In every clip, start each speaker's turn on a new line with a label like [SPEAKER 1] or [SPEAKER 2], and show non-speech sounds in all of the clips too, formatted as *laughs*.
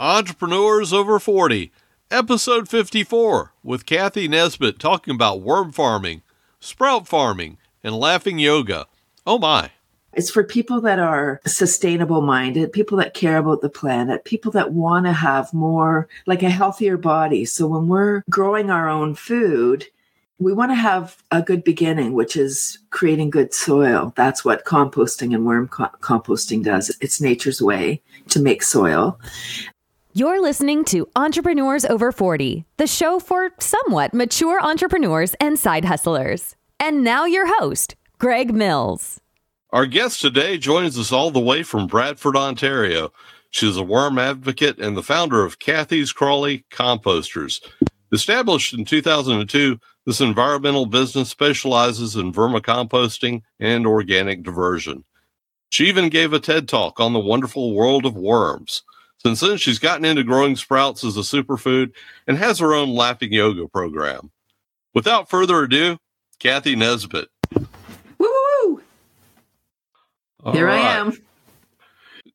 [SPEAKER 1] Entrepreneurs Over 40, episode 54, with Cathy Nesbitt talking about worm farming, sprout farming, and laughing yoga. Oh my.
[SPEAKER 2] It's for people that are sustainable minded, people that care about the planet, people that want to have more, like a healthier body. So when we're growing our own food, we want to have a good beginning, which is creating good soil. That's what composting and worm co- composting does. It's nature's way to make soil.
[SPEAKER 3] You're listening to Entrepreneurs Over 40, the show for somewhat mature entrepreneurs and side hustlers. And now your host, Greg Mills.
[SPEAKER 1] Our guest today joins us all the way from Bradford, Ontario. She's a worm advocate and the founder of Cathy's Crawly Composters. Established in 2002, this environmental business specializes in vermicomposting and organic diversion. She even gave a TED talk on the wonderful world of worms. Since then, she's gotten into growing sprouts as a superfood and has her own laughing yoga program. Without further ado, Cathy Nesbitt.
[SPEAKER 2] Woo! Here right. I am.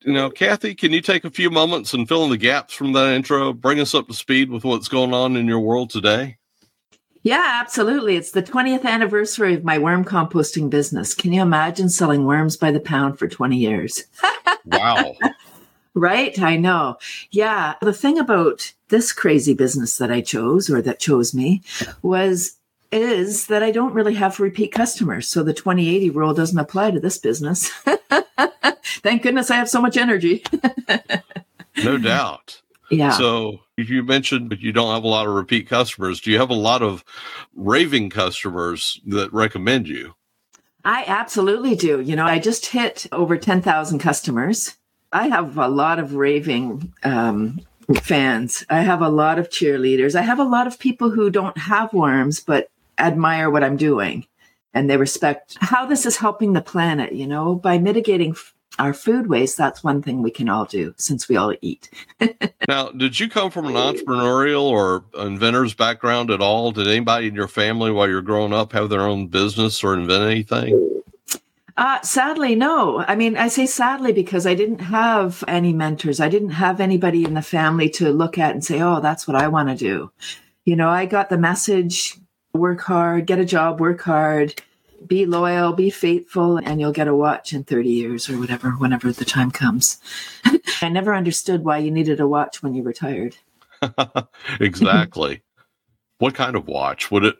[SPEAKER 1] You know, Cathy, can you take a few moments and fill in the gaps from that intro? Bring us up to speed with what's going on in your world today?
[SPEAKER 2] Yeah, absolutely. It's the 20th anniversary of my worm composting business. Can you imagine selling worms by the pound for 20 years? *laughs*
[SPEAKER 1] wow.
[SPEAKER 2] Right? I know. Yeah. The thing about this crazy business that I chose or that chose me was is that I don't really have repeat customers. So the 2080 rule doesn't apply to this business. *laughs* Thank goodness I have so much energy. *laughs*
[SPEAKER 1] no doubt.
[SPEAKER 2] Yeah.
[SPEAKER 1] So you mentioned but you don't have a lot of repeat customers. Do you have a lot of raving customers that recommend you?
[SPEAKER 2] I absolutely do. You know, I just hit over 10,000 customers. I have a lot of raving um, fans. I have a lot of cheerleaders. I have a lot of people who don't have worms but admire what I'm doing and they respect how this is helping the planet, you know, by mitigating f- our food waste. That's one thing we can all do since we all eat. *laughs*
[SPEAKER 1] now, did you come from an entrepreneurial or inventor's background at all? Did anybody in your family while you're growing up have their own business or invent anything?
[SPEAKER 2] Uh, sadly, no. I mean, I say sadly because I didn't have any mentors. I didn't have anybody in the family to look at and say, oh, that's what I want to do. You know, I got the message work hard, get a job, work hard, be loyal, be faithful, and you'll get a watch in 30 years or whatever, whenever the time comes. *laughs* I never understood why you needed a watch when you retired. *laughs*
[SPEAKER 1] exactly. *laughs* what kind of watch? Would it?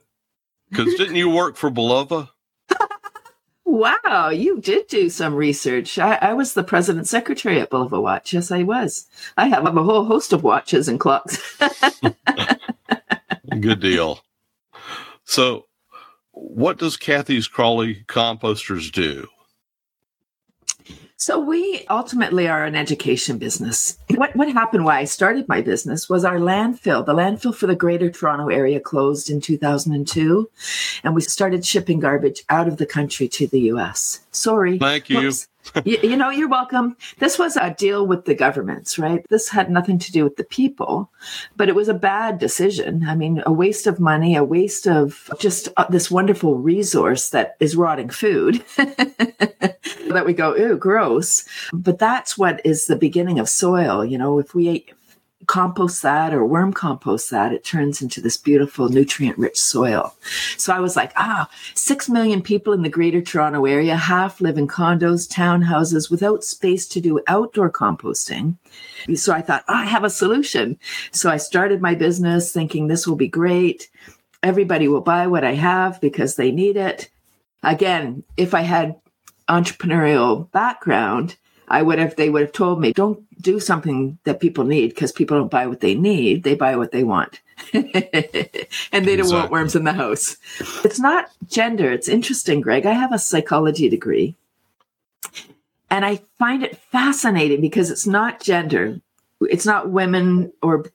[SPEAKER 1] Because didn't you work for Bulova?
[SPEAKER 2] Wow, you did do some research. I, I, was the president secretary at Bulova Watch. Yes, I was. I have a whole host of watches and clocks. *laughs*
[SPEAKER 1] Good deal. So, what does Cathy's Crawly composters do?
[SPEAKER 2] So we ultimately are an education business. What what happened why I started my business was our landfill. The landfill for the Greater Toronto area closed in 2002 and we started shipping garbage out of the country to the US. Sorry.
[SPEAKER 1] Thank you.
[SPEAKER 2] Whoops you, you, know, you're welcome. This was a deal with the governments, right? This had nothing to do with the people, but it was a bad decision. I mean, a waste of money, a waste of just uh, this wonderful resource that is rotting food *laughs* that we go, ooh, gross. But that's what is the beginning of soil. You know, if we compost that or worm compost that, it turns into this beautiful nutrient rich soil. So I was like, ah, six million people in the greater Toronto area, half live in condos, townhouses without space to do outdoor composting. So I thought, oh, I have a solution. So I started my business thinking this will be great. Everybody will buy what I have because they need it. Again, if I had entrepreneurial background, I would have, they would have told me, don't do something that people need because people don't buy what they need. They buy what they want. *laughs* and they exactly. don't want worms in the house. It's not gender. It's interesting, Greg. I have a psychology degree and I find it fascinating because it's not gender. It's not women or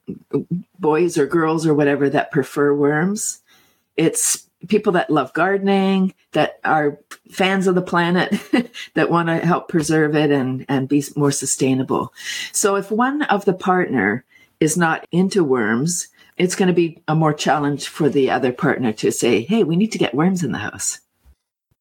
[SPEAKER 2] boys or girls or whatever that prefer worms. It's people that love gardening, that are fans of the planet, *laughs* that want to help preserve it and, and be more sustainable. So if one of the partner is not into worms, it's going to be a more challenge for the other partner to say, hey, we need to get worms in the house.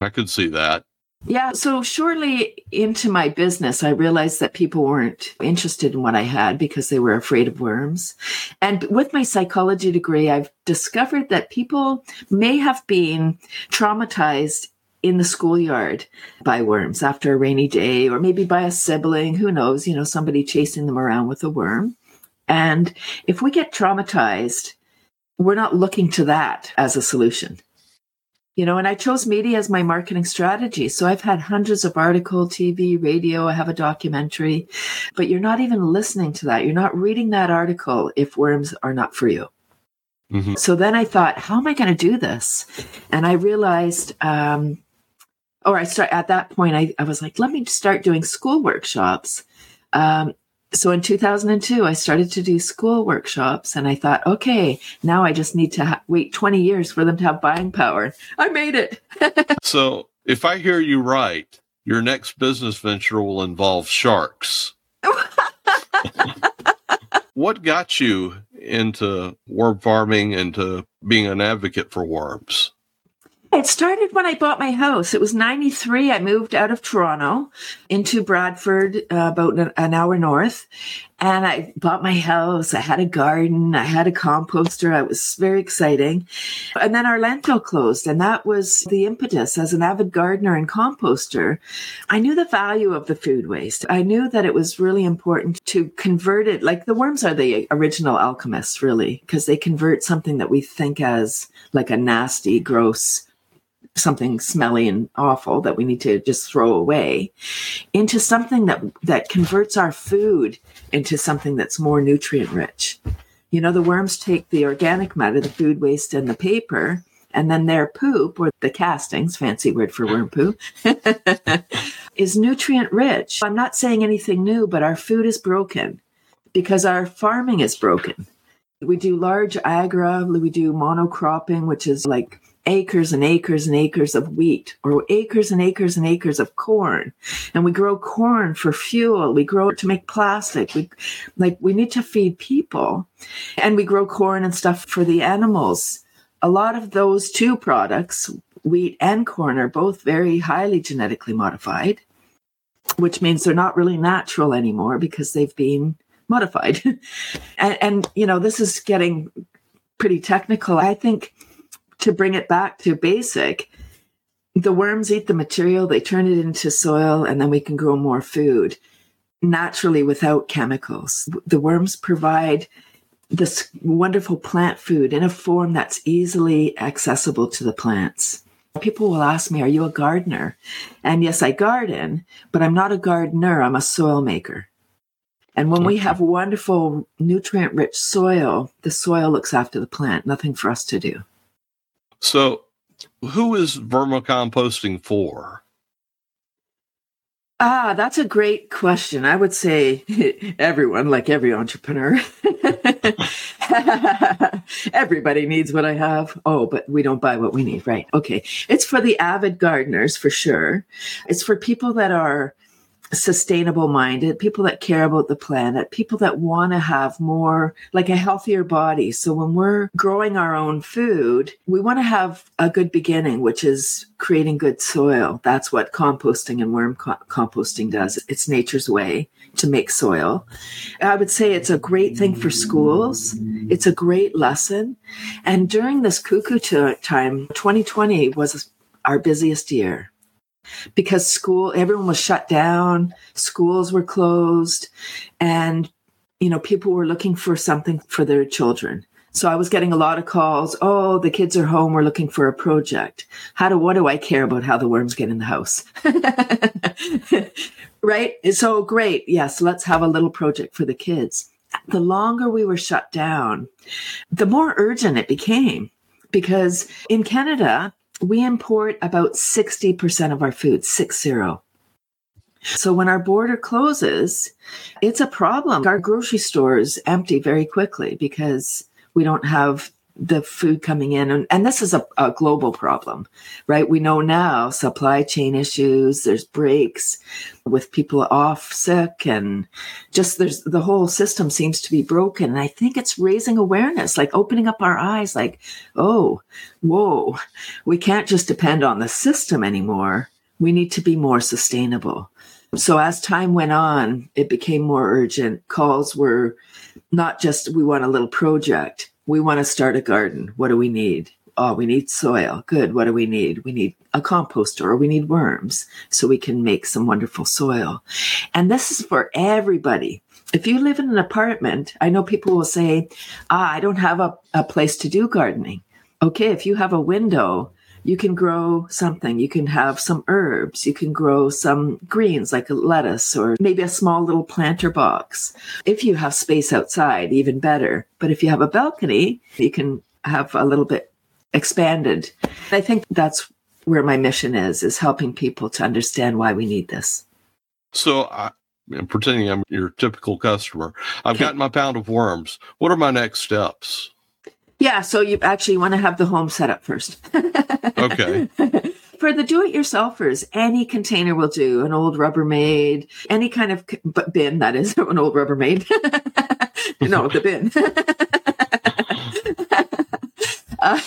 [SPEAKER 1] I could see that.
[SPEAKER 2] Yeah. So shortly into my business, I realized that people weren't interested in what I had because they were afraid of worms. And with my psychology degree, I've discovered that people may have been traumatized in the schoolyard by worms after a rainy day or maybe by a sibling, who knows, you know, somebody chasing them around with a worm. And if we get traumatized, we're not looking to that as a solution you know and i chose media as my marketing strategy. So i've had hundreds of article tv radio i have a documentary but you're not even listening to that. You're not reading that article if worms are not for you. Mm-hmm. so then i thought how am i going to do this? And i realized um, or i start at that point I, I was like let me start doing school workshops. Um, so in 2002 i started to do school workshops and i thought okay now i just need to ha- wait 20 years for them to have buying power. I made it. *laughs*
[SPEAKER 1] So if i hear you right your next business venture will involve sharks. *laughs* What got you into worm farming and to being an advocate for worms
[SPEAKER 2] it started when I bought my house. It was 93. I moved out of Toronto into Bradford, uh, about an hour north. And I bought my house. I had a garden. I had a composter. It was very exciting. And then our landfill closed. And that was the impetus as an avid gardener and composter. I knew the value of the food waste. I knew that it was really important to convert it. Like the worms are the original alchemists, really, because they convert something that we think as like a nasty, gross, something smelly and awful that we need to just throw away into something that that converts our food into something that's more nutrient rich. You know the worms take the organic matter the food waste and the paper and then their poop or the castings fancy word for worm poo *laughs* is nutrient rich. I'm not saying anything new but our food is broken because our farming is broken. We do large agra we do monocropping which is like acres and acres and acres of wheat or acres and acres and acres of corn. And we grow corn for fuel. We grow it to make plastic. We like we need to feed people. And we grow corn and stuff for the animals. A lot of those two products wheat and corn are both very highly genetically modified which means they're not really natural anymore because they've been modified. *laughs* And, and you know this is getting pretty technical. I think to bring it back to basic, the worms eat the material, they turn it into soil, and then we can grow more food naturally without chemicals. The worms provide this wonderful plant food in a form that's easily accessible to the plants. People will ask me, Are you a gardener? And yes, I garden, but I'm not a gardener, I'm a soil maker. And when we have wonderful nutrient rich soil, the soil looks after the plant, nothing for us to do.
[SPEAKER 1] So, who is vermicomposting for?
[SPEAKER 2] Ah, that's a great question. I would say *laughs* everyone, like every entrepreneur. *laughs* Everybody needs what I have. Oh, but we don't buy what we need, right? Okay. It's for the avid gardeners for sure. It's for people that are sustainable minded, people that care about the planet, people that want to have more like a healthier body. So when we're growing our own food, we want to have a good beginning, which is creating good soil. That's what composting and worm co- composting does. It's nature's way to make soil. I would say it's a great thing for schools. It's a great lesson. And during this cuckoo time, 2020 was our busiest year because school everyone was shut down schools were closed and you know people were looking for something for their children. So i was getting a lot of calls oh the kids are home we're looking for a project. How do what do i care about how the worms get in the house? *laughs* Right? So great yes let's have a little project for the kids. The longer we were shut down the more urgent it became because in canada we import about 60% of our food, six zero. So when our border closes, it's a problem. Our grocery stores empty very quickly because we don't have the food coming in. And, and this is a, a, global problem, right? We know now supply chain issues, there's breaks with people off sick and just there's the whole system seems to be broken. And I think it's raising awareness, like opening up our eyes, like, oh, whoa, we can't just depend on the system anymore. We need to be more sustainable. So as time went on, it became more urgent. Calls were not just, we want a little project. We want to start a garden. What do we need? Oh, we need soil. Good. What do we need? We need a composter or we need worms so we can make some wonderful soil. And this is for everybody. If you live in an apartment, I know people will say, ah, I don't have a, a place to do gardening. Okay. If you have a window, you can grow something. You can have some herbs. You can grow some greens like a lettuce or maybe a small little planter box. If you have space outside, even better. But if you have a balcony, you can have a little bit expanded. I think that's where my mission is, is helping people to understand why we need this.
[SPEAKER 1] So I, am pretending I'm your typical customer. I've okay. gotten my pound of worms. What are my next steps?
[SPEAKER 2] Yeah, so you actually want to have the home set up first. *laughs*
[SPEAKER 1] okay.
[SPEAKER 2] For the do-it-yourselfers, any container will do. An old Rubbermaid, any kind of bin that is *laughs* an old Rubbermaid. *laughs* no, the bin. uh,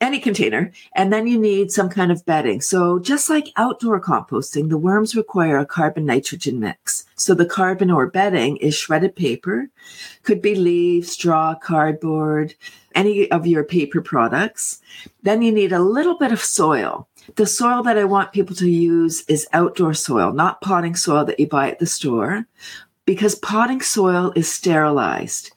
[SPEAKER 2] any container. And then you need some kind of bedding. So just like outdoor composting, the worms require a carbon nitrogen mix. So the carbon or bedding is shredded paper, could be leaves, straw, cardboard, any of your paper products. Then you need a little bit of soil. The soil that I want people to use is outdoor soil, not potting soil that you buy at the store, because potting soil is sterilized.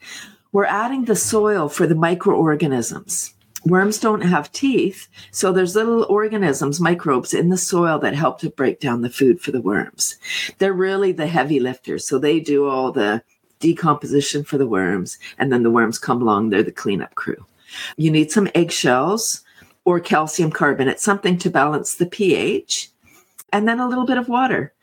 [SPEAKER 2] We're adding the soil for the microorganisms. Worms don't have teeth, so there's little organisms, microbes in the soil that help to break down the food for the worms. They're really the heavy lifters, so they do all the decomposition for the worms, and then the worms come along, they're the cleanup crew. You need some eggshells or calcium carbonate, something to balance the pH, and then a little bit of water.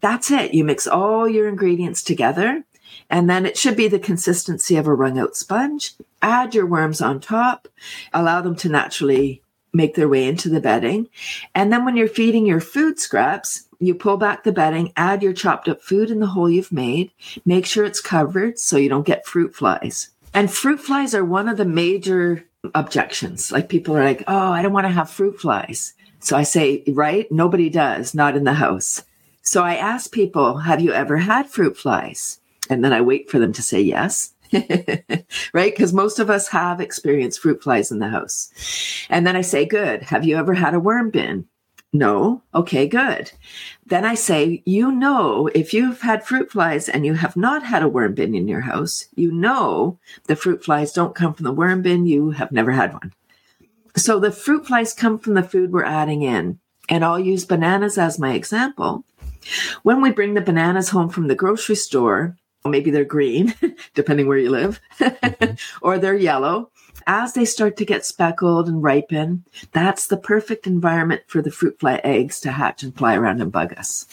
[SPEAKER 2] That's it. You mix all your ingredients together and then it should be the consistency of a wrung out sponge. Add your worms on top, allow them to naturally make their way into the bedding. And then when you're feeding your food scraps, you pull back the bedding, add your chopped up food in the hole you've made, make sure it's covered so you don't get fruit flies. And fruit flies are one of the major objections. Like people are like, oh, I don't want to have fruit flies. So I say, right? Nobody does, not in the house. So I ask people, have you ever had fruit flies? And then I wait for them to say yes. *laughs* right? Because most of us have experienced fruit flies in the house. And then I say, good. Have you ever had a worm bin? No. Okay, good. Then I say, you know, if you've had fruit flies and you have not had a worm bin in your house, you know the fruit flies don't come from the worm bin. You have never had one. So the fruit flies come from the food we're adding in. And I'll use bananas as my example. When we bring the bananas home from the grocery store, maybe they're green, *laughs* depending where you live, *laughs* mm-hmm. or they're yellow. As they start to get speckled and ripen, that's the perfect environment for the fruit fly eggs to hatch and fly around and bug us.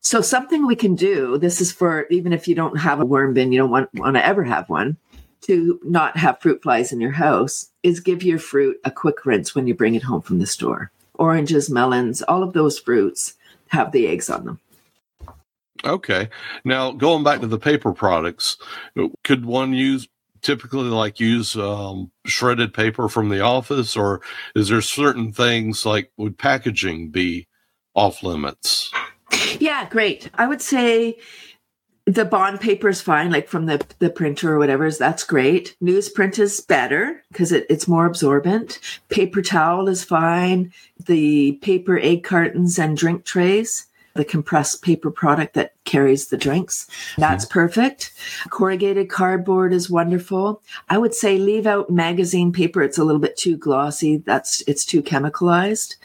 [SPEAKER 2] So something we can do, this is for even if you don't have a worm bin, you don't want, want to ever have one, to not have fruit flies in your house, is give your fruit a quick rinse when you bring it home from the store. Oranges, melons, all of those fruits have the eggs on them.
[SPEAKER 1] Okay. Now going back to the paper products, could one use typically like use um, shredded paper from the office, or is there certain things like would packaging be off limits?
[SPEAKER 2] Yeah, great. I would say the bond paper is fine, like from the, the printer or whatever. Is that's great. Newsprint is better because it, it's more absorbent. Paper towel is fine. The paper egg cartons and drink trays the compressed paper product that carries the drinks. That's mm-hmm. perfect. Corrugated cardboard is wonderful. I would say leave out magazine paper. It's a little bit too glossy. That's, it's too chemicalized.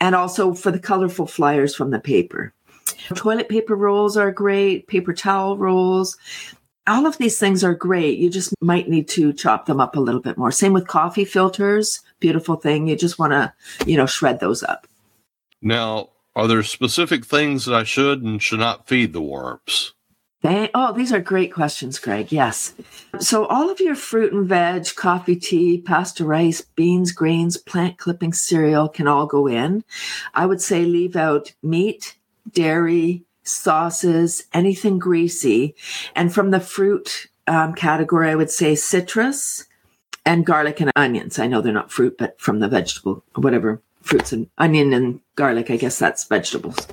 [SPEAKER 2] And also for the colorful flyers from the paper. Toilet paper rolls are great. Paper towel rolls. All of these things are great. You just might need to chop them up a little bit more. Same with coffee filters. Beautiful thing. You just want to, you know, shred those up.
[SPEAKER 1] Now, are there specific things that I should and should not feed the worms?
[SPEAKER 2] They, oh, these are great questions, Greg. Yes. So, all of your fruit and veg, coffee, tea, pasta, rice, beans, grains, plant clippings, cereal can all go in. I would say leave out meat, dairy, sauces, anything greasy. And from the fruit um, category, I would say citrus and garlic and onions. I know they're not fruit, but from the vegetable, whatever fruits and onion and garlic. I guess that's vegetables.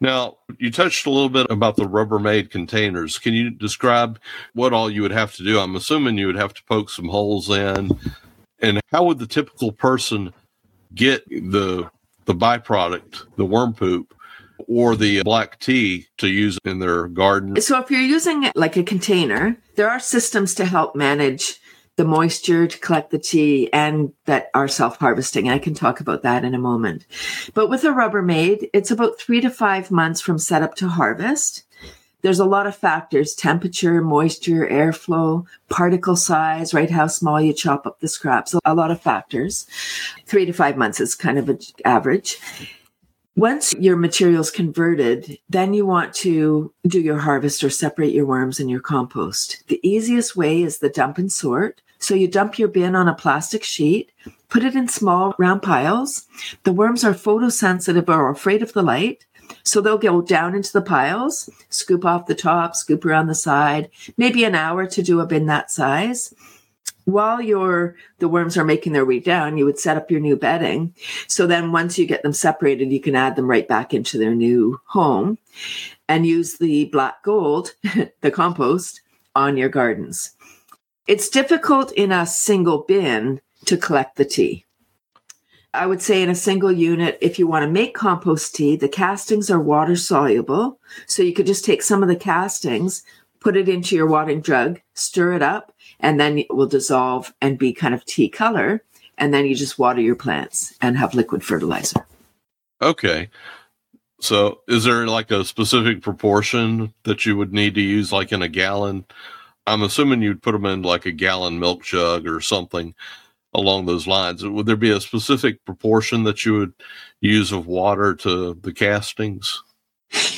[SPEAKER 1] Now, you touched a little bit about the Rubbermaid containers. Can you describe what all you would have to do? I'm assuming you would have to poke some holes in. And how would the typical person get the the byproduct, the worm poop, or the black tea to use in their garden?
[SPEAKER 2] So if you're using it like a container, there are systems to help manage the moisture to collect the tea and that are self-harvesting. I can talk about that in a moment. But with a Rubbermaid, it's about three to five months from setup to harvest. There's a lot of factors, temperature, moisture, airflow, particle size, right? How small you chop up the scraps. A lot of factors. Three to five months is kind of an average. Once your material's converted, then you want to do your harvest or separate your worms and your compost. The easiest way is the dump and sort. So you dump your bin on a plastic sheet, put it in small round piles. The worms are photosensitive or afraid of the light. So they'll go down into the piles, scoop off the top, scoop around the side, maybe an hour to do a bin that size. While your the worms are making their way down, you would set up your new bedding. So then once you get them separated, you can add them right back into their new home and use the black gold, *laughs* the compost, on your gardens. It's difficult in a single bin to collect the tea. I would say in a single unit, if you want to make compost tea, the castings are water soluble. So you could just take some of the castings, put it into your watering jug, stir it up, and then it will dissolve and be kind of tea color. And then you just water your plants and have liquid fertilizer.
[SPEAKER 1] Okay. So is there like a specific proportion that you would need to use, like in a gallon? I'm assuming you'd put them in like a gallon milk jug or something along those lines. Would there be a specific proportion that you would use of water to the castings?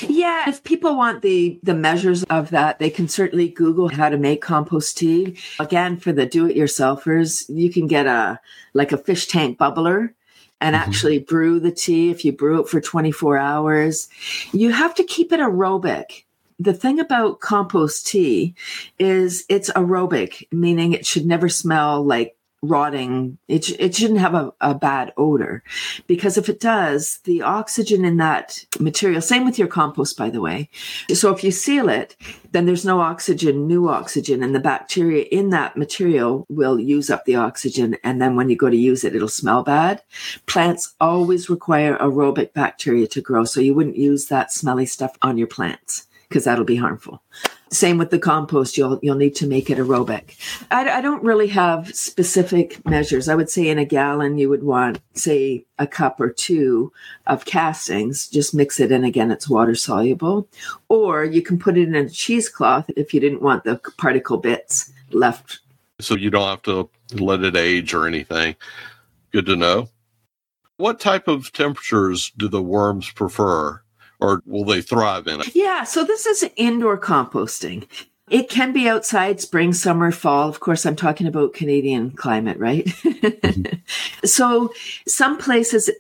[SPEAKER 2] Yeah, if people want the the measures of that, they can certainly Google how to make compost tea. Again, for the do-it-yourselfers, you can get a like a fish tank bubbler and mm-hmm. actually brew the tea if you brew it for 24 hours. You have to keep it aerobic the thing about compost tea is it's aerobic, meaning it should never smell like rotting. It, it shouldn't have a, a bad odor because if it does, the oxygen in that material, same with your compost, by the way. So if you seal it, then there's no oxygen, new oxygen, and the bacteria in that material will use up the oxygen. And then when you go to use it, it'll smell bad. Plants always require aerobic bacteria to grow. So you wouldn't use that smelly stuff on your plants because that'll be harmful. Same with the compost. You'll you'll need to make it aerobic. I, I, don't really have specific measures. I would say in a gallon you would want say a cup or two of castings. Just mix it in. Again, it's water soluble, or you can put it in a cheesecloth if you didn't want the particle bits left.
[SPEAKER 1] So you don't have to let it age or anything. Good to know. What type of temperatures do the worms prefer? Or will they thrive in it?
[SPEAKER 2] Yeah, so this is indoor composting. It can be outside spring, summer, fall. Of course, I'm talking about Canadian climate, right? Mm-hmm. *laughs* so some places,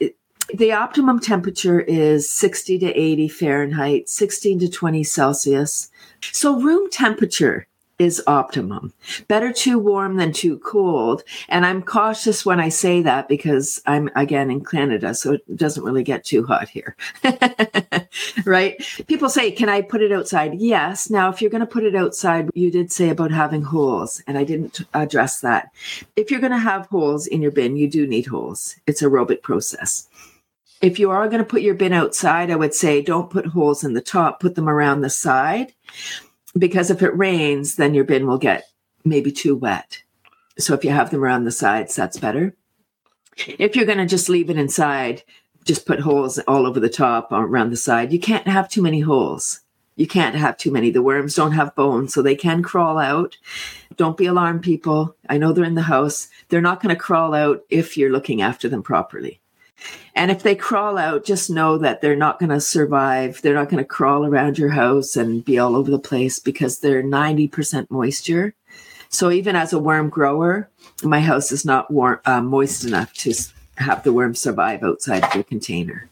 [SPEAKER 2] the optimum temperature is 60 to 80 Fahrenheit, 16 to 20 Celsius. So room temperature is optimum. Better too warm than too cold. And I'm cautious when I say that because I'm again in Canada, so it doesn't really get too hot here. *laughs* right? People say, can I put it outside? Yes. Now, if you're going to put it outside, you did say about having holes, and I didn't address that. If you're going to have holes in your bin, you do need holes. It's aerobic process. If you are going to put your bin outside, I would say don't put holes in the top, put them around the side because if it rains, then your bin will get maybe too wet. So if you have them around the sides, that's better. If you're going to just leave it inside, just put holes all over the top uh, around the side. You can't have too many holes. You can't have too many. The worms don't have bones, so they can crawl out. Don't be alarmed, people. I know they're in the house. They're not going to crawl out if you're looking after them properly. And if they crawl out, just know that they're not going to survive. They're not going to crawl around your house and be all over the place because they're 90% moisture. So even as a worm grower, my house is not warm, uh, moist enough to have the worms survive outside of the container.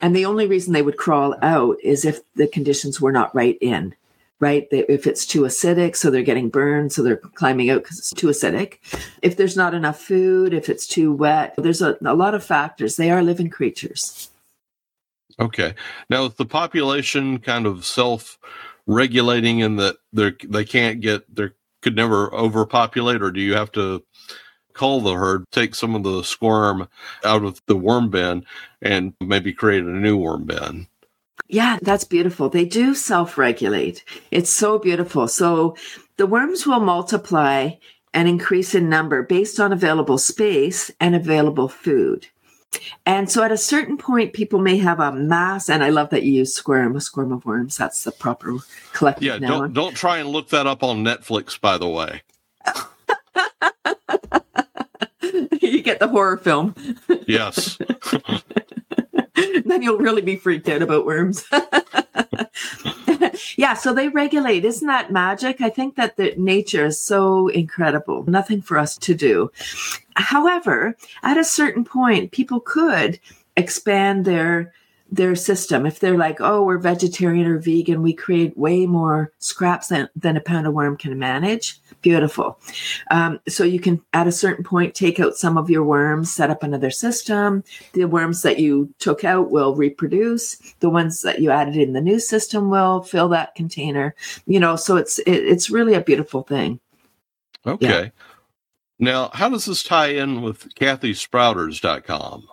[SPEAKER 2] And the only reason they would crawl out is if the conditions were not right in. Right? They, if it's too acidic, so they're getting burned, so they're climbing out because it's too acidic. If there's not enough food, if it's too wet, there's a, a lot of factors. They are living creatures.
[SPEAKER 1] Okay. Now, the population kind of self regulating in that they they can't get they could never overpopulate, or do you have to cull the herd, take some of the squirm out of the worm bin, and maybe create a new worm bin?
[SPEAKER 2] Yeah, that's beautiful. They do self regulate. It's so beautiful. So the worms will multiply and increase in number based on available space and available food. And so at a certain point, people may have a mass, and I love that you use squirm, a squirm of worms. That's the proper collective
[SPEAKER 1] Yeah,
[SPEAKER 2] noun.
[SPEAKER 1] don't don't try and look that up on Netflix, by the way. *laughs*
[SPEAKER 2] you get the horror film.
[SPEAKER 1] Yes. *laughs* *laughs*
[SPEAKER 2] then you'll really be freaked out about worms. *laughs* yeah, so they regulate. Isn't that magic? I think that the nature is so incredible. Nothing for us to do. However, at a certain point, people could expand their their system. If they're like, oh, we're vegetarian or vegan, we create way more scraps than, than a pound of worm can manage. Beautiful. Um, so you can, at a certain point, take out some of your worms, set up another system. The worms that you took out will reproduce. The ones that you added in the new system will fill that container. You know, so it's it, it's really a beautiful thing.
[SPEAKER 1] Okay. Now, how does this tie in with kathysprouters.com?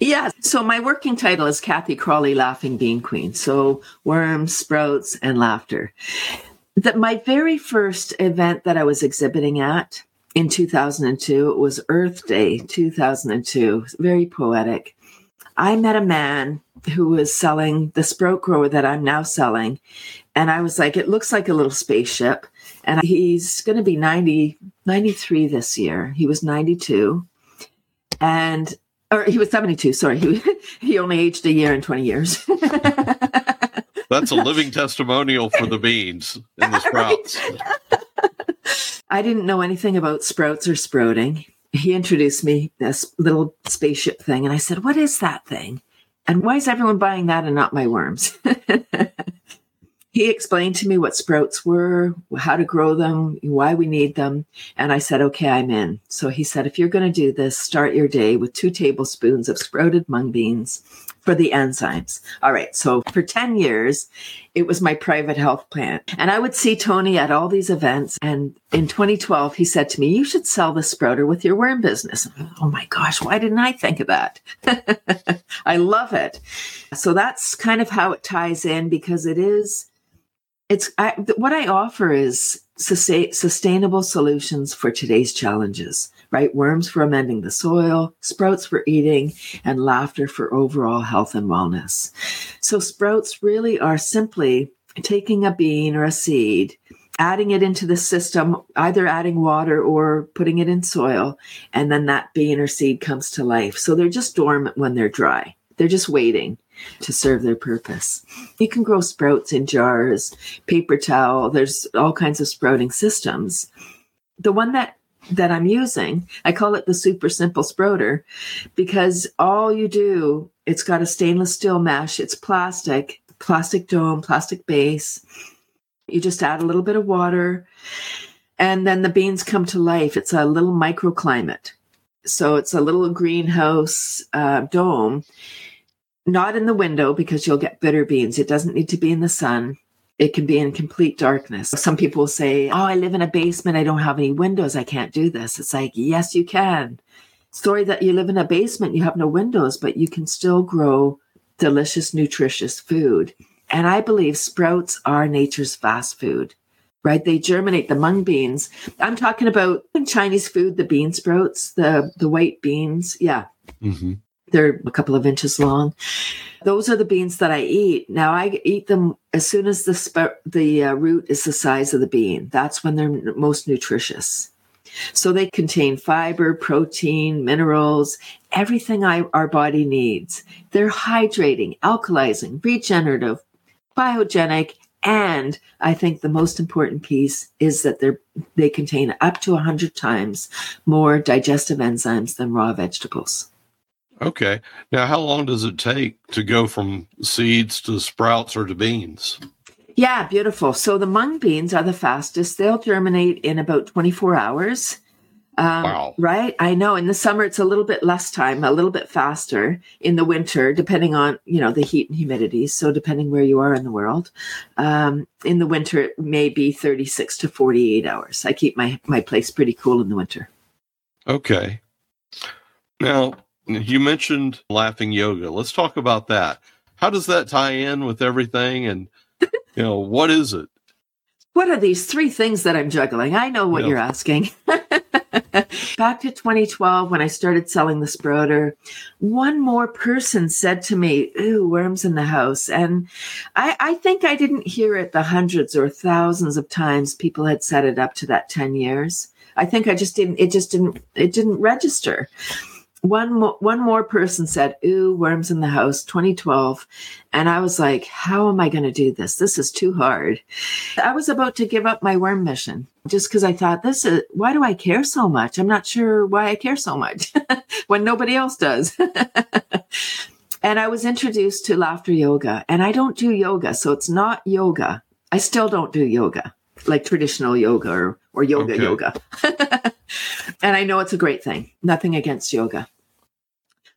[SPEAKER 2] Yeah. So my working title is Cathy Crawly Laughing Bean Queen. So worms, sprouts, and laughter. That my very first event that I was exhibiting at in 2002, it was Earth Day 2002. Very poetic. I met a man who was selling the sprout grower that I'm now selling. And I was like, it looks like a little spaceship. And he's going to be 90, 93 this year. He was 92. And or he was 72 sorry he, *laughs* he only aged a year and 20 years *laughs*
[SPEAKER 1] That's a living testimonial for the beans and the *laughs* sprouts.
[SPEAKER 2] i didn't know anything about sprouts or sprouting he introduced me this little spaceship thing and i said what is that thing and why is everyone buying that and not my worms *laughs* he explained to me what sprouts were, how to grow them, why we need them. And I said, okay, I'm in. So he said, if you're going to do this, start your day with two tablespoons of sprouted mung beans for the enzymes. All right. So for 10 years, it was my private health plan. And I would see Tony at all these events. And in 2012, he said to me, you should sell the sprouter with your worm business. Oh my gosh, why didn't I think of that? *laughs* I love it. So that's kind of how it ties in because it is it's I, what I offer is sustain, sustainable solutions for today's challenges, right? Worms for amending the soil, sprouts for eating, and laughter for overall health and wellness. So sprouts really are simply taking a bean or a seed, adding it into the system, either adding water or putting it in soil, and then that bean or seed comes to life. So they're just dormant when they're dry. They're just waiting to serve their purpose. You can grow sprouts in jars, paper towel, there's all kinds of sprouting systems. The one that that I'm using, I call it the super simple sprouter because all you do, it's got a stainless steel mesh, it's plastic, plastic dome, plastic base. You just add a little bit of water and then the beans come to life. It's a little microclimate. So it's a little greenhouse uh, dome not in the window because you'll get bitter beans. It doesn't need to be in the sun. It can be in complete darkness. Some people say, Oh, I live in a basement. I don't have any windows. I can't do this. It's like, Yes, you can. Story that you live in a basement, you have no windows, but you can still grow delicious, nutritious food. And I believe sprouts are nature's fast food, right? They germinate the mung beans. I'm talking about Chinese food, the bean sprouts, the, the white beans. Yeah.
[SPEAKER 1] Mm-hmm.
[SPEAKER 2] They're a couple of inches long. Those are the beans that I eat. Now I eat them as soon as the the uh, root is the size of the bean. That's when they're most nutritious. So they contain fiber, protein, minerals, everything I, our body needs. They're hydrating, alkalizing, regenerative, biogenic, and I think the most important piece is that they contain up to 100 times more digestive enzymes than raw vegetables.
[SPEAKER 1] Okay. Now, how long does it take to go from seeds to sprouts or to beans?
[SPEAKER 2] Yeah, beautiful. So the mung beans are the fastest. They'll germinate in about 24 hours.
[SPEAKER 1] Um, wow.
[SPEAKER 2] Right. I know. In the summer, it's a little bit less time, a little bit faster. In the winter, depending on, you know, the heat and humidity. So depending where you are in the world, um, in the winter, it may be 36 to 48 hours. I keep my, my place pretty cool in the winter.
[SPEAKER 1] Okay. Now, you mentioned laughing yoga. Let's talk about that. How does that tie in with everything? And, you know, what is it?
[SPEAKER 2] What are these three things that I'm juggling? I know what you're asking. *laughs* Back to 2012, when I started selling the Sprouter, one more person said to me, Ooh, worms in the house. And I, I think I didn't hear it the hundreds or thousands of times people had said it up to that 10 years. I think I just didn't, it just didn't, it didn't register one more, one more person said, Ooh, worms in the house 2012. And I was like, How am I going to do this? This is too hard. I was about to give up my worm mission just because I thought, This is why do I care so much? I'm not sure why I care so much *laughs* when nobody else does. *laughs* and I was introduced to laughter yoga, and I don't do yoga. So it's not yoga. I still don't do yoga like traditional yoga or, or yoga okay. yoga. *laughs* and I know it's a great thing. Nothing against yoga.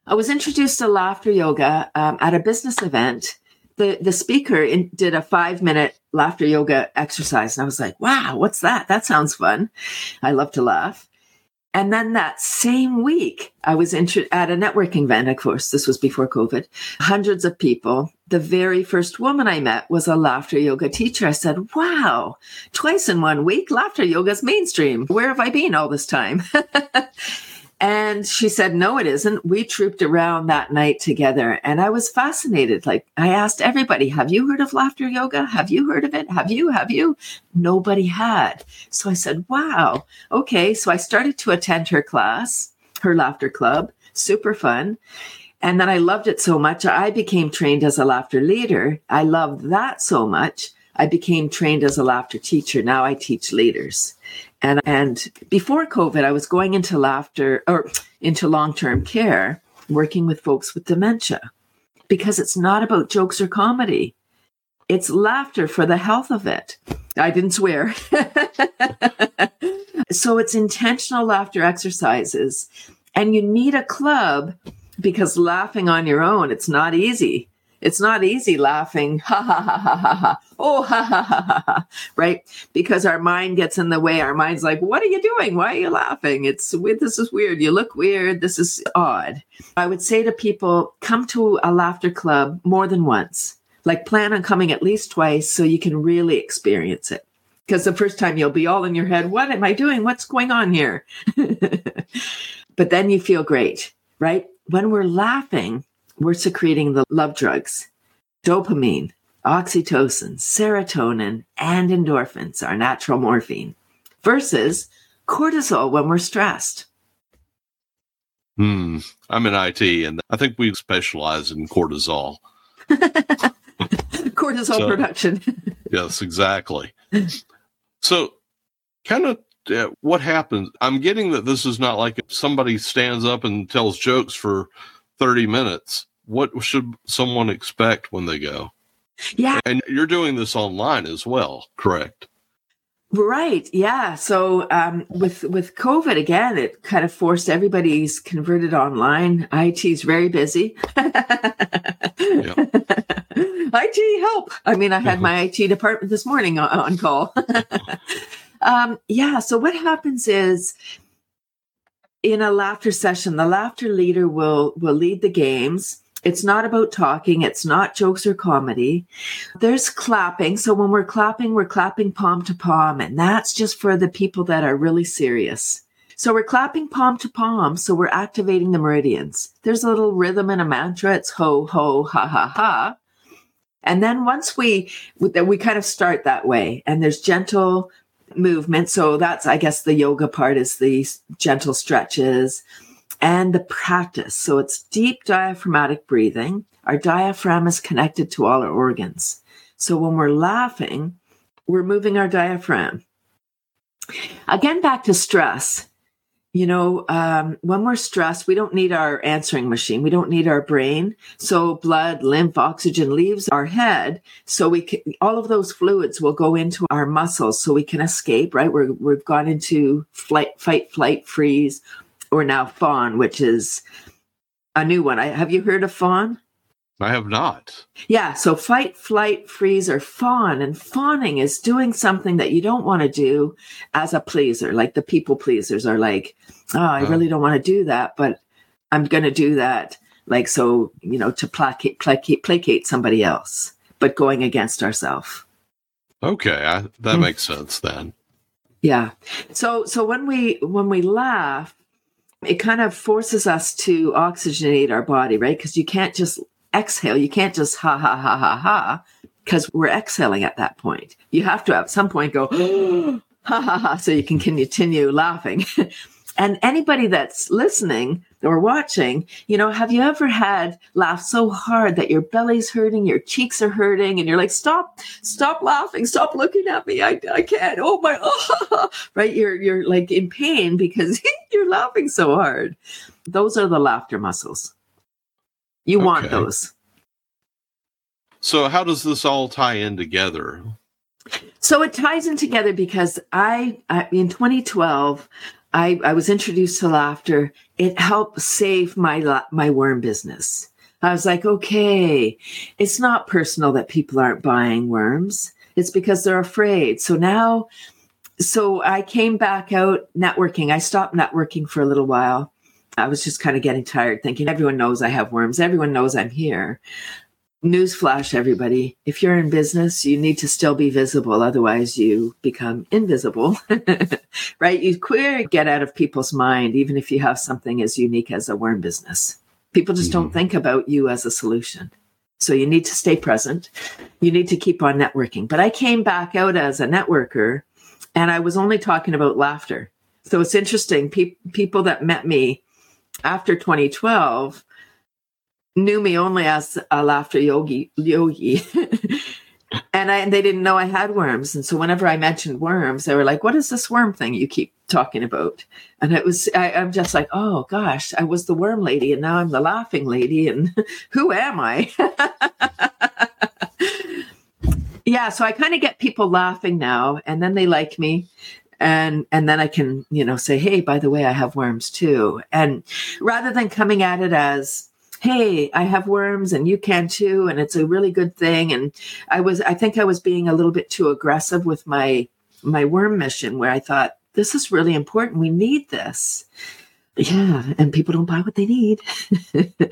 [SPEAKER 2] I was introduced to laughter yoga um, at a business event. The, the speaker in, did a five minute laughter yoga exercise. And I was like, wow, what's that? That sounds fun. I love to laugh. And then that same week, I was at a networking event. Of course, this was before COVID. Hundreds of people. The very first woman I met was a laughter yoga teacher. I said, wow, twice in one week, laughter yoga's mainstream. Where have I been all this time? *laughs* And she said, no, it isn't. We trooped around that night together and I was fascinated. Like I asked everybody, have you heard of laughter yoga? Have you heard of it? Have you? Have you? Nobody had. So I said, wow. Okay. So I started to attend her class, her laughter club, super fun. And then I loved it so much. I became trained as a laughter leader. I loved that so much. I became trained as a laughter teacher. Now I teach leaders. And, and before COVID, I was going into laughter or into long term care, working with folks with dementia, because it's not about jokes or comedy. It's laughter for the health of it. I didn't swear. *laughs* so it's intentional laughter exercises. And you need a club because laughing on your own, it's not easy. It's not easy laughing, *laughs* ha ha ha ha ha ha, oh ha ha ha ha ha, right? Because our mind gets in the way. Our mind's like, what are you doing? Why are you laughing? It's weird. this is weird. You look weird. This is odd. I would say to people, come to a laughter club more than once. Like plan on coming at least twice so you can really experience it. Because the first time you'll be all in your head, what am I doing? What's going on here? *laughs* but then you feel great, right? When we're laughing, we're secreting the love drugs, dopamine, oxytocin, serotonin, and endorphins, our natural morphine, versus cortisol when we're stressed.
[SPEAKER 1] Hmm. I'm in IT, and I think we specialize in cortisol. *laughs*
[SPEAKER 2] cortisol so, production. *laughs*
[SPEAKER 1] yes, exactly. So, kind of uh, what happens? I'm getting that this is not like somebody stands up and tells jokes for 30 minutes. What should someone expect when they go?
[SPEAKER 2] Yeah.
[SPEAKER 1] And you're doing this online as well, correct?
[SPEAKER 2] Right. Yeah. So um, with with COVID again, it kind of forced everybody's converted online. IT's very busy. *laughs* IT help. I mean, I had *laughs* my IT department this morning on, on call. *laughs* um, yeah. So what happens is in a laughter session, the laughter leader will will lead the games. It's not about talking. It's not jokes or comedy. There's clapping. So when we're clapping, we're clapping palm to palm, and that's just for the people that are really serious. So we're clapping palm to palm. So we're activating the meridians. There's a little rhythm and a mantra. It's ho, ho, ha, ha, ha. And then once we, we kind of start that way and there's gentle movement. So that's, I guess, the yoga part is the gentle stretches and the practice. So it's deep diaphragmatic breathing. Our diaphragm is connected to all our organs. So when we're laughing, we're moving our diaphragm. Again, back to stress. You know, um, when we're stressed, we don't need our answering machine. We don't need our brain. So blood, lymph, oxygen leaves our head. So we can, all of those fluids will go into our muscles so we can escape, right? We're, we've gone into flight, fight, flight, freeze, or now fawn, which is a new one. I, have you heard of fawn?
[SPEAKER 1] I have not.
[SPEAKER 2] Yeah. So fight, flight, freeze, or fawn. And fawning is doing something that you don't want to do as a pleaser. Like the people pleasers are like, oh, I uh, really don't want to do that, but I'm going to do that. Like, so, you know, to placate, placate, placate somebody else, but going against ourselves.
[SPEAKER 1] Okay. I, that mm. makes sense then.
[SPEAKER 2] Yeah. So, so when we, when we laugh, it kind of forces us to oxygenate our body, right? Because you can't just exhale. You can't just ha ha ha ha ha because we're exhaling at that point. You have to at some point go *gasps* ha ha ha so you can continue laughing. *laughs* and anybody that's listening or watching, you know, have you ever had laugh so hard that your belly's hurting, your cheeks are hurting, and you're like, stop, stop laughing, stop looking at me. I, I can't. Oh my, *laughs* oh. right? You're, you're like in pain because *laughs* you're laughing so hard. Those are the laughter muscles. You okay. want those.
[SPEAKER 1] So, how does this all tie in together?
[SPEAKER 2] So it ties in together because I, I in 2012, I, I was introduced to laughter. It helped save my my worm business. I was like, okay, it's not personal that people aren't buying worms. It's because they're afraid. So now, so I came back out networking. I stopped networking for a little while I was just kind of getting tired thinking everyone knows I have worms. Everyone knows I'm here. Newsflash, everybody. If you're in business, you need to still be visible. Otherwise, you become invisible, *laughs* right? You queer get out of people's mind, even if you have something as unique as a worm business. People just mm-hmm. don't think about you as a solution. So you need to stay present. You need to keep on networking. But I came back out as a networker and I was only talking about laughter. So it's interesting. Pe- people that met me after 2012 knew me only as a laughter yogi yogi *laughs* and I, they didn't know I had worms. And so whenever I mentioned worms, they were like, "What is this worm thing you keep talking about?" And it was I, I'm just like, "Oh gosh, I was the worm lady, and now I'm the laughing lady, and *laughs* who am I?" *laughs* yeah, so I kind of get people laughing now, and then they like me, and and then i can you know say hey by the way i have worms too. And rather than coming at it as hey i have worms and you can too and it's a really good thing and i was i think i was being a little bit too aggressive with my my worm mission where i thought this is really important. We need this. Yeah and people don't buy what they need *laughs*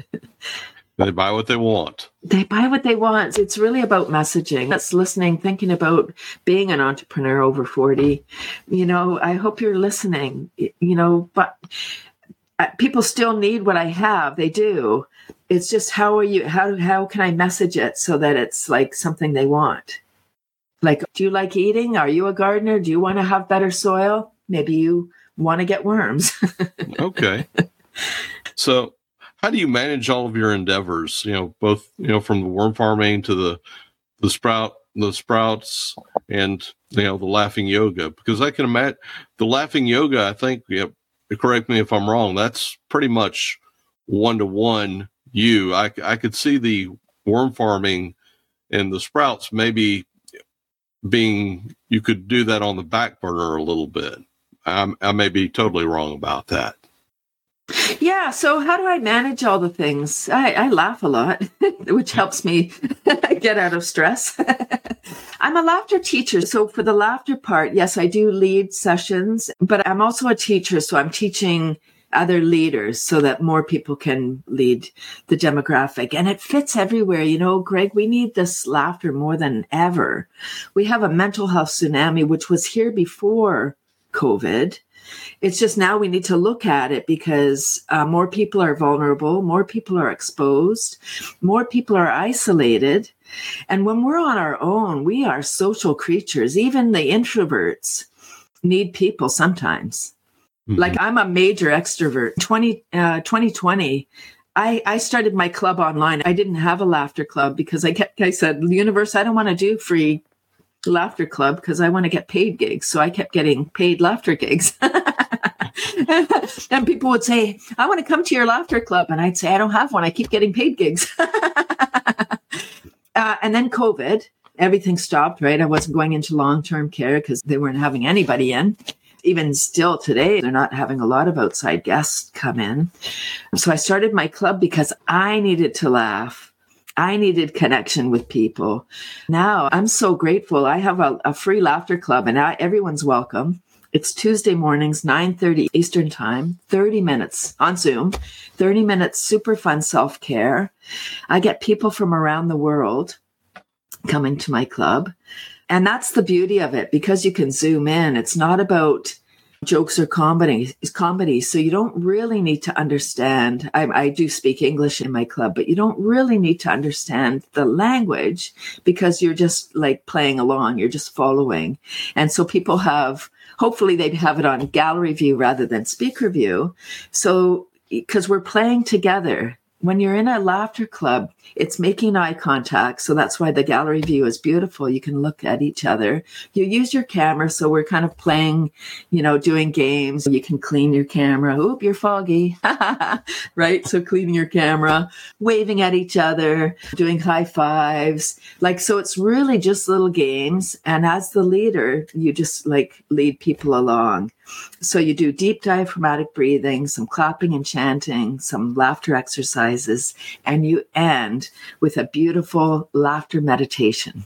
[SPEAKER 1] They buy what they want.
[SPEAKER 2] They buy what they want. It's really about messaging. That's listening, thinking about being an entrepreneur over 40. You know, I hope you're listening, you know, but uh, people still need what I have. They do. It's just how are you how how can I message it so that it's like something they want? Like, do you like eating? Are you a gardener? Do you want to have better soil? Maybe you want to get worms. *laughs*
[SPEAKER 1] okay. So how do you manage all of your endeavors? You know, both you know from the worm farming to the the sprout the sprouts and you know the laughing yoga because I can imagine the laughing yoga. I think yeah, correct me if I'm wrong. That's pretty much one to one. You, I I could see the worm farming and the sprouts maybe being you could do that on the back burner a little bit. I'm, I may be totally wrong about that.
[SPEAKER 2] Yeah. So, how do I manage all the things? I, I laugh a lot, *laughs* which hmm. helps me *laughs* get out of stress. *laughs* I'm a laughter teacher. So, for the laughter part, yes, I do lead sessions, but I'm also a teacher. So, I'm teaching other leaders so that more people can lead the demographic. And it fits everywhere. You know, Greg, we need this laughter more than ever. We have a mental health tsunami, which was here before COVID it's just now we need to look at it because uh, more people are vulnerable, more people are exposed, more people are isolated. And when we're on our own, we are social creatures. Even the introverts need people sometimes. Mm-hmm. Like I'm a major extrovert. 20, uh, 2020, I, I started my club online. I didn't have a laughter club because I kept, I said, universe, I don't want to do free laughter club because I want to get paid gigs. So I kept getting paid laughter gigs. *laughs* and people would say, I want to come to your laughter club. And I'd say, I don't have one. I keep getting paid gigs. *laughs* uh, and then COVID, everything stopped, right? I wasn't going into long term care because they weren't having anybody in. Even still today, they're not having a lot of outside guests come in. So I started my club because I needed to laugh. I needed connection with people. Now I'm so grateful. I have a, a free laughter club and I, everyone's welcome. It's Tuesday mornings, 9:30 Eastern Time, 30 minutes on Zoom, 30 minutes super fun self-care. I get people from around the world coming to my club. And that's the beauty of it because you can zoom in. It's not about jokes or comedy is comedy so you don't really need to understand I, I, do speak english in my club but you don't really need to understand the language because you're just like playing along you're just following. And so people have hopefully they'd have it on gallery view rather than speaker view. So because we're playing together when you're in a laughter club, it's making eye contact. So that's why the gallery view is beautiful. You can look at each other. You use your camera. So we're kind of playing, you know, doing games. You can clean your camera. Oop, you're foggy. *laughs* right? So cleaning your camera, waving at each other, doing high fives. Like, so it's really just little games. And as the leader, you just like lead people along. So you do deep diaphragmatic breathing, some clapping and chanting, some laughter exercises, and you end with a beautiful laughter meditation.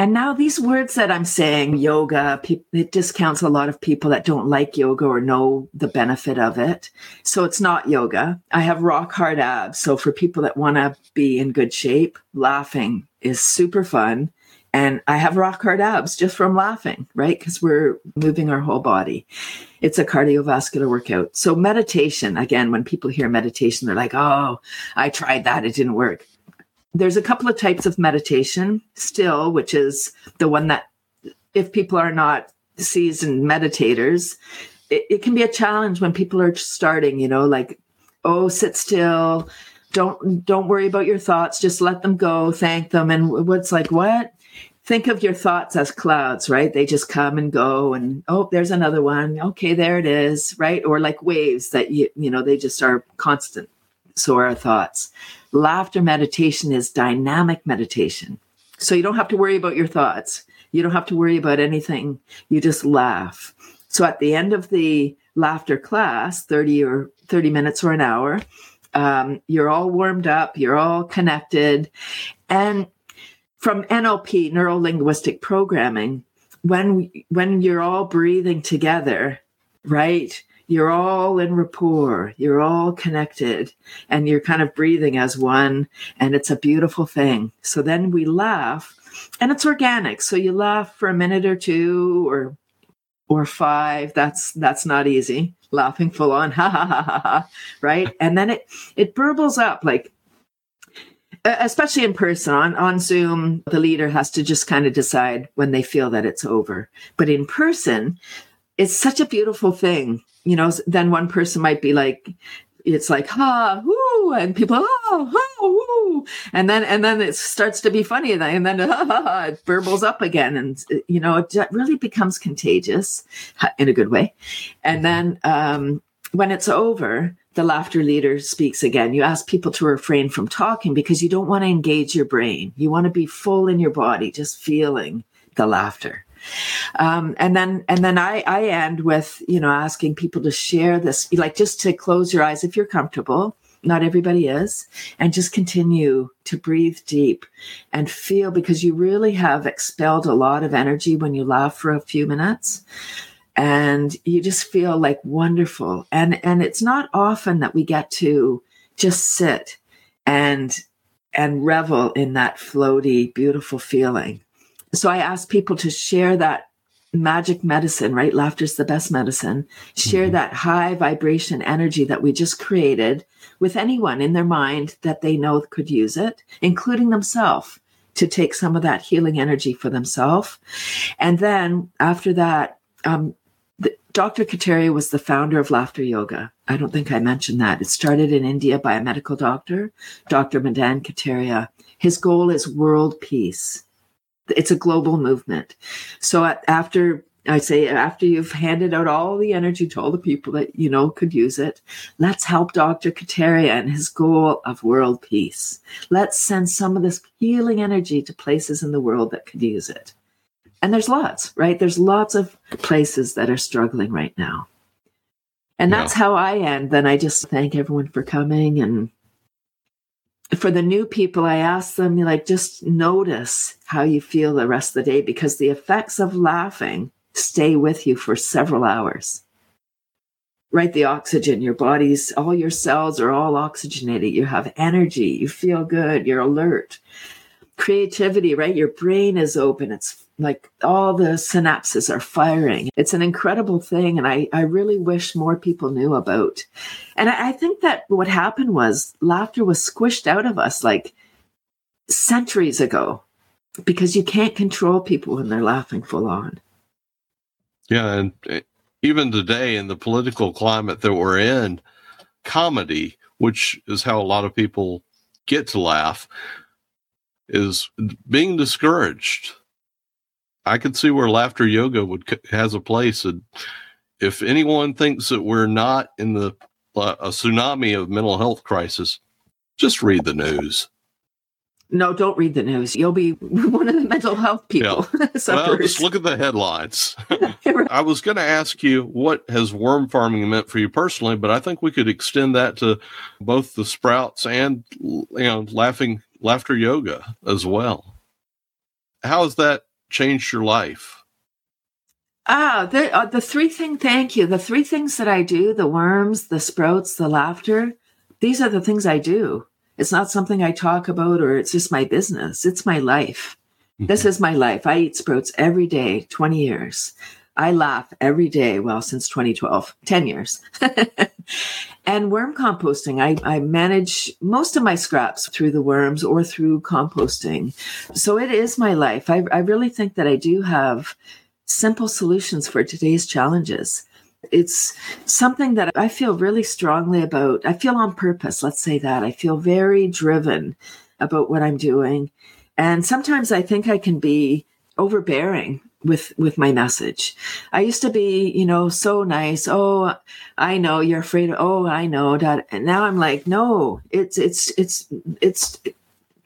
[SPEAKER 2] And now these words that I'm saying, yoga, it discounts a lot of people that don't like yoga or know the benefit of it. So it's not yoga. I have rock hard abs. So for people that want to be in good shape, laughing is super fun. And I have rock hard abs just from laughing, right? Because we're moving our whole body. It's a cardiovascular workout. So, meditation, again, when people hear meditation, they're like, oh, I tried that, it didn't work. There's a couple of types of meditation still, which is the one that, if people are not seasoned meditators, it, it can be a challenge when people are starting, you know, like, oh, sit still, don't don't worry about your thoughts just let them go thank them and what's like what think of your thoughts as clouds, right? They just come and go and oh, there's another one. Okay, there it is, right? Or like waves that you you know, they just are constant. So are our thoughts. Laughter meditation is dynamic meditation. So you don't have to worry about your thoughts. You don't have to worry about anything. You just laugh. So at the end of the laughter class, 30 or 30 minutes or an hour, um, you're all warmed up, you're all connected. And from NLP, neuro linguistic programming, when when you're all breathing together, right? You're all in rapport, you're all connected, and you're kind of breathing as one, and it's a beautiful thing. So then we laugh, and it's organic. So you laugh for a minute or two or or five. That's that's not easy. Laughing full on, *laughs* ha ha ha ha ha, right? And then it it burbles up like especially in person on, on zoom the leader has to just kind of decide when they feel that it's over. But in person it's such a beautiful thing you know then one person might be like it's like ha whoo and people oh ha whoo and then and then it starts to be funny and then *laughs* ha, ha, ha, it burbles up again and you know it really becomes contagious in a good way. And then um, when it's over the laughter leader speaks again. You ask people to refrain from talking because you don't want to engage your brain. You want to be full in your body, just feeling the laughter. Um, and then, and then I, I end with, you know, asking people to share this, like just to close your eyes if you're comfortable. Not everybody is. And just continue to breathe deep and feel because you really have expelled a lot of energy when you laugh for a few minutes and you just feel like wonderful. And and it's not often that we get to just sit and and revel in that floaty beautiful feeling. So i ask people to share that magic medicine right? Laughter's the best medicine. Share mm-hmm. that high vibration energy that we just created with anyone in their mind that they know could use it including themselves to take some of that healing energy for themselves. And then after that um, Dr. Kataria was the founder of Laughter Yoga. I don't think I mentioned that. It started in India by a medical doctor, Dr. Madan Kataria. His goal is world peace. It's a global movement. So after I say after you've handed out all the energy to all the people that you know could use it, let's help Dr. Kataria and his goal of world peace. Let's send some of this healing energy to places in the world that could use it. And there's lots, right? There's lots of places that are struggling right now. And that's yeah. how I end. Then I just thank everyone for coming. And for the new people, I ask them, like, just notice how you feel the rest of the day because the effects of laughing stay with you for several hours. Right? The oxygen, your body's, all your cells are all oxygenated. You have energy. You feel good. You're alert. Creativity, right? Your brain is open. It's like all the synapses are firing. It's an incredible thing. And I, I really wish more people knew about. And I, I think that what happened was laughter was squished out of us like centuries ago because you can't control people when they're laughing full on.
[SPEAKER 1] Yeah. And eh, even today in the political climate that we're in, comedy, which is how a lot of people get to laugh, is being discouraged I could see where laughter yoga would has a place. And if anyone thinks that we're not in the uh, a tsunami of mental health crisis, just read the news.
[SPEAKER 2] No, don't read the news. You'll be *laughs* one of the mental health people. *laughs*
[SPEAKER 1] Yeah. well, just look at the headlines. *laughs* I was going to ask you what has worm farming meant for you personally, but I think we could extend that to both the sprouts and you know laughing laughter yoga as well. How has that changed your life?
[SPEAKER 2] Ah, the uh, the three thing. Thank you. The three things that I do: the worms, the sprouts, the laughter. These are the things I do. It's not something I talk about, or it's just my business. It's my life. Mm-hmm. This is my life. I eat sprouts every day. Twenty years. I laugh every day. Well, since 2012, 10 years. *laughs* and worm composting, I, I manage most of my scraps through the worms or through composting. So it is my life. I, I really think that I do have simple solutions for today's challenges. It's something that I feel really strongly about. I feel on purpose. Let's say that. I feel very driven about what I'm doing. And sometimes I think I can be overbearing with with my message. I used to be, you know, so nice. Oh, I know you're afraid. Oh, I know that. And now I'm like, no, it's it's it's it's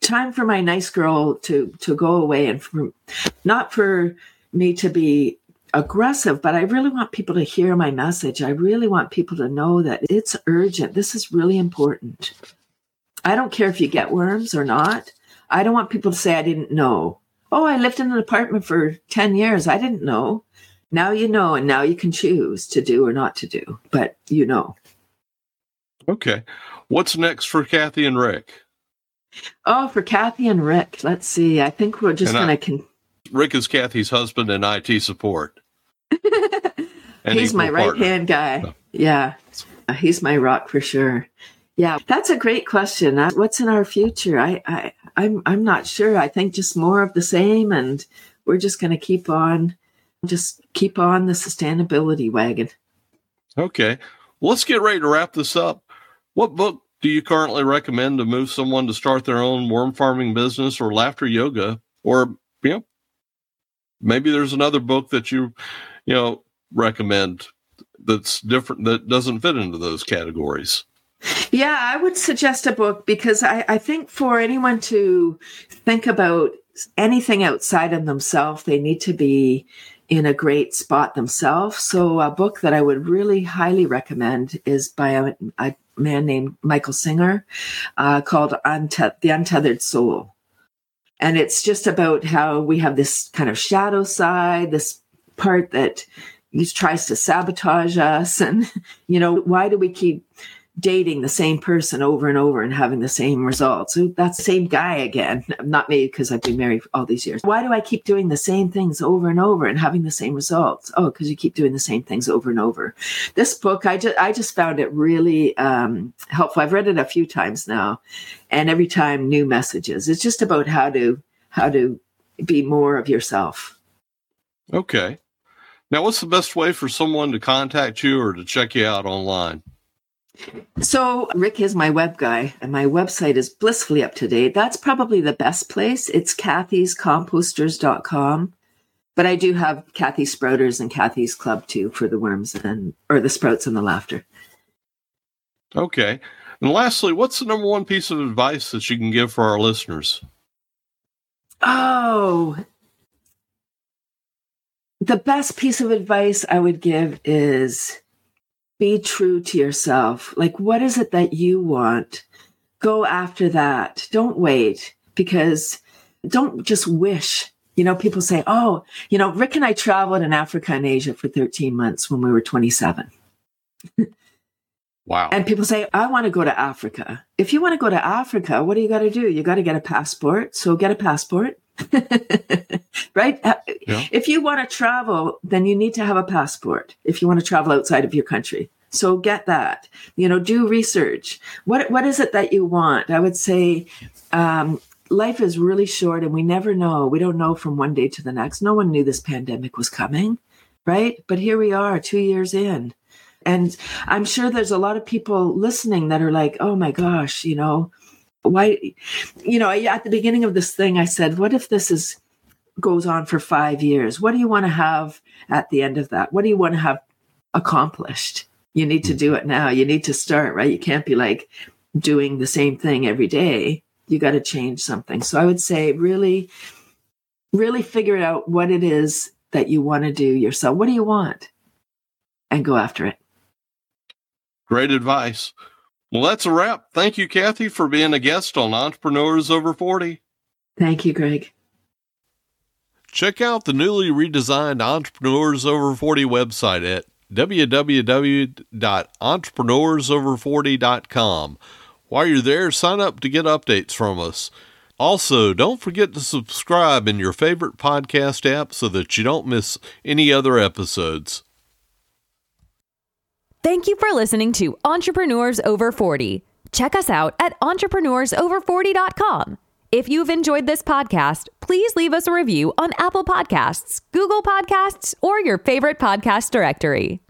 [SPEAKER 2] time for my nice girl to to go away and for not for me to be aggressive, but I really want people to hear my message. I really want people to know that it's urgent. This is really important. I don't care if you get worms or not. I don't want people to say I didn't know Oh, I lived in an apartment for 10 years. I didn't know. Now you know, and now you can choose to do or not to do, but you know.
[SPEAKER 1] Okay. What's next for Cathy and Rick?
[SPEAKER 2] Oh, for Cathy and Rick, let's see. I think we're just going to. Con-
[SPEAKER 1] Rick is Cathy's husband and IT support. *laughs*
[SPEAKER 2] and he's my right hand guy. Oh. Yeah. He's my rock for sure. Yeah, that's a great question. Uh, what's in our future? I, I, I'm, I'm not sure. I think just more of the same, and we're just going to keep on, just keep on the sustainability wagon.
[SPEAKER 1] Okay, well, let's get ready to wrap this up. What book do you currently recommend to move someone to start their own worm farming business or laughter yoga, or you know, maybe there's another book that you, you know, recommend that's different that doesn't fit into those categories.
[SPEAKER 2] Yeah, I would suggest a book because I, I think for anyone to think about anything outside of themselves, they need to be in a great spot themselves. So, a book that I would really highly recommend is by a, a man named Michael Singer uh, called Unte- The Untethered Soul. And it's just about how we have this kind of shadow side, this part that tries to sabotage us. *laughs* And, you know, why do we keep dating the same person over and over and having the same results. So that's the same guy again. Not me because I've been married all these years. Why do I keep doing the same things over and over and having the same results? Oh, because you keep doing the same things over and over. This book, I just I just found it really um, helpful. I've read it a few times now, and every time new messages. It's just about how to how to be more of yourself.
[SPEAKER 1] Okay. Now, what's the best way for someone to contact you or to check you out online?
[SPEAKER 2] So, Rick is my web guy, and my website is blissfully up to date. That's probably the best place. It's cathyscomposters.com. But I do have Cathy Sprouters and Cathy's Club too for the worms and or the sprouts and the laughter.
[SPEAKER 1] Okay. And lastly, what's the number one piece of advice that you can give for our listeners?
[SPEAKER 2] Oh, the best piece of advice I would give is be true to yourself. Like, what is it that you want? Go after that. Don't wait because don't just wish. You know, people say, oh, you know, Rick and I traveled in Africa and Asia for 13 months when we were 27. *laughs*
[SPEAKER 1] Wow.
[SPEAKER 2] And people say, I want to go to Africa. If you want to go to Africa, what do you got to do? You got to get a passport. So get a passport. *laughs* right? Uh, yeah. If you want to travel, then you need to have a passport if you want to travel outside of your country. So get that. You know, do research. What what is it that you want? I would say um, life is really short and we never know. We don't know from one day to the next. No one knew this pandemic was coming, right? But here we are 2 years in. And I'm sure there's a lot of people listening that are like, "Oh my gosh, you know, why you know at the beginning of this thing i said what if this is goes on for five years? What do you want to have at the end of that? What do you want to have accomplished? You need to do it now. You need to start right? You can't be like doing the same thing every day. You got to change something. So i would say really really figure out what it is that you want to do yourself. What do you want? And go after it
[SPEAKER 1] great advice well, that's a wrap. Thank you, Cathy, for being a guest on Entrepreneurs Over 40.
[SPEAKER 2] Thank you, Greg.
[SPEAKER 1] Check out the newly redesigned Entrepreneurs Over 40 website at www.entrepreneursover40.com. While you're there, sign up to get updates from us. Also, don't forget to subscribe in your favorite podcast app so that you don't miss any other episodes.
[SPEAKER 3] Thank you for listening to Entrepreneurs Over 40. Check us out at entrepreneursover40.com. If you've enjoyed this podcast, please leave us a review on Apple Podcasts, Google Podcasts, or your favorite podcast directory.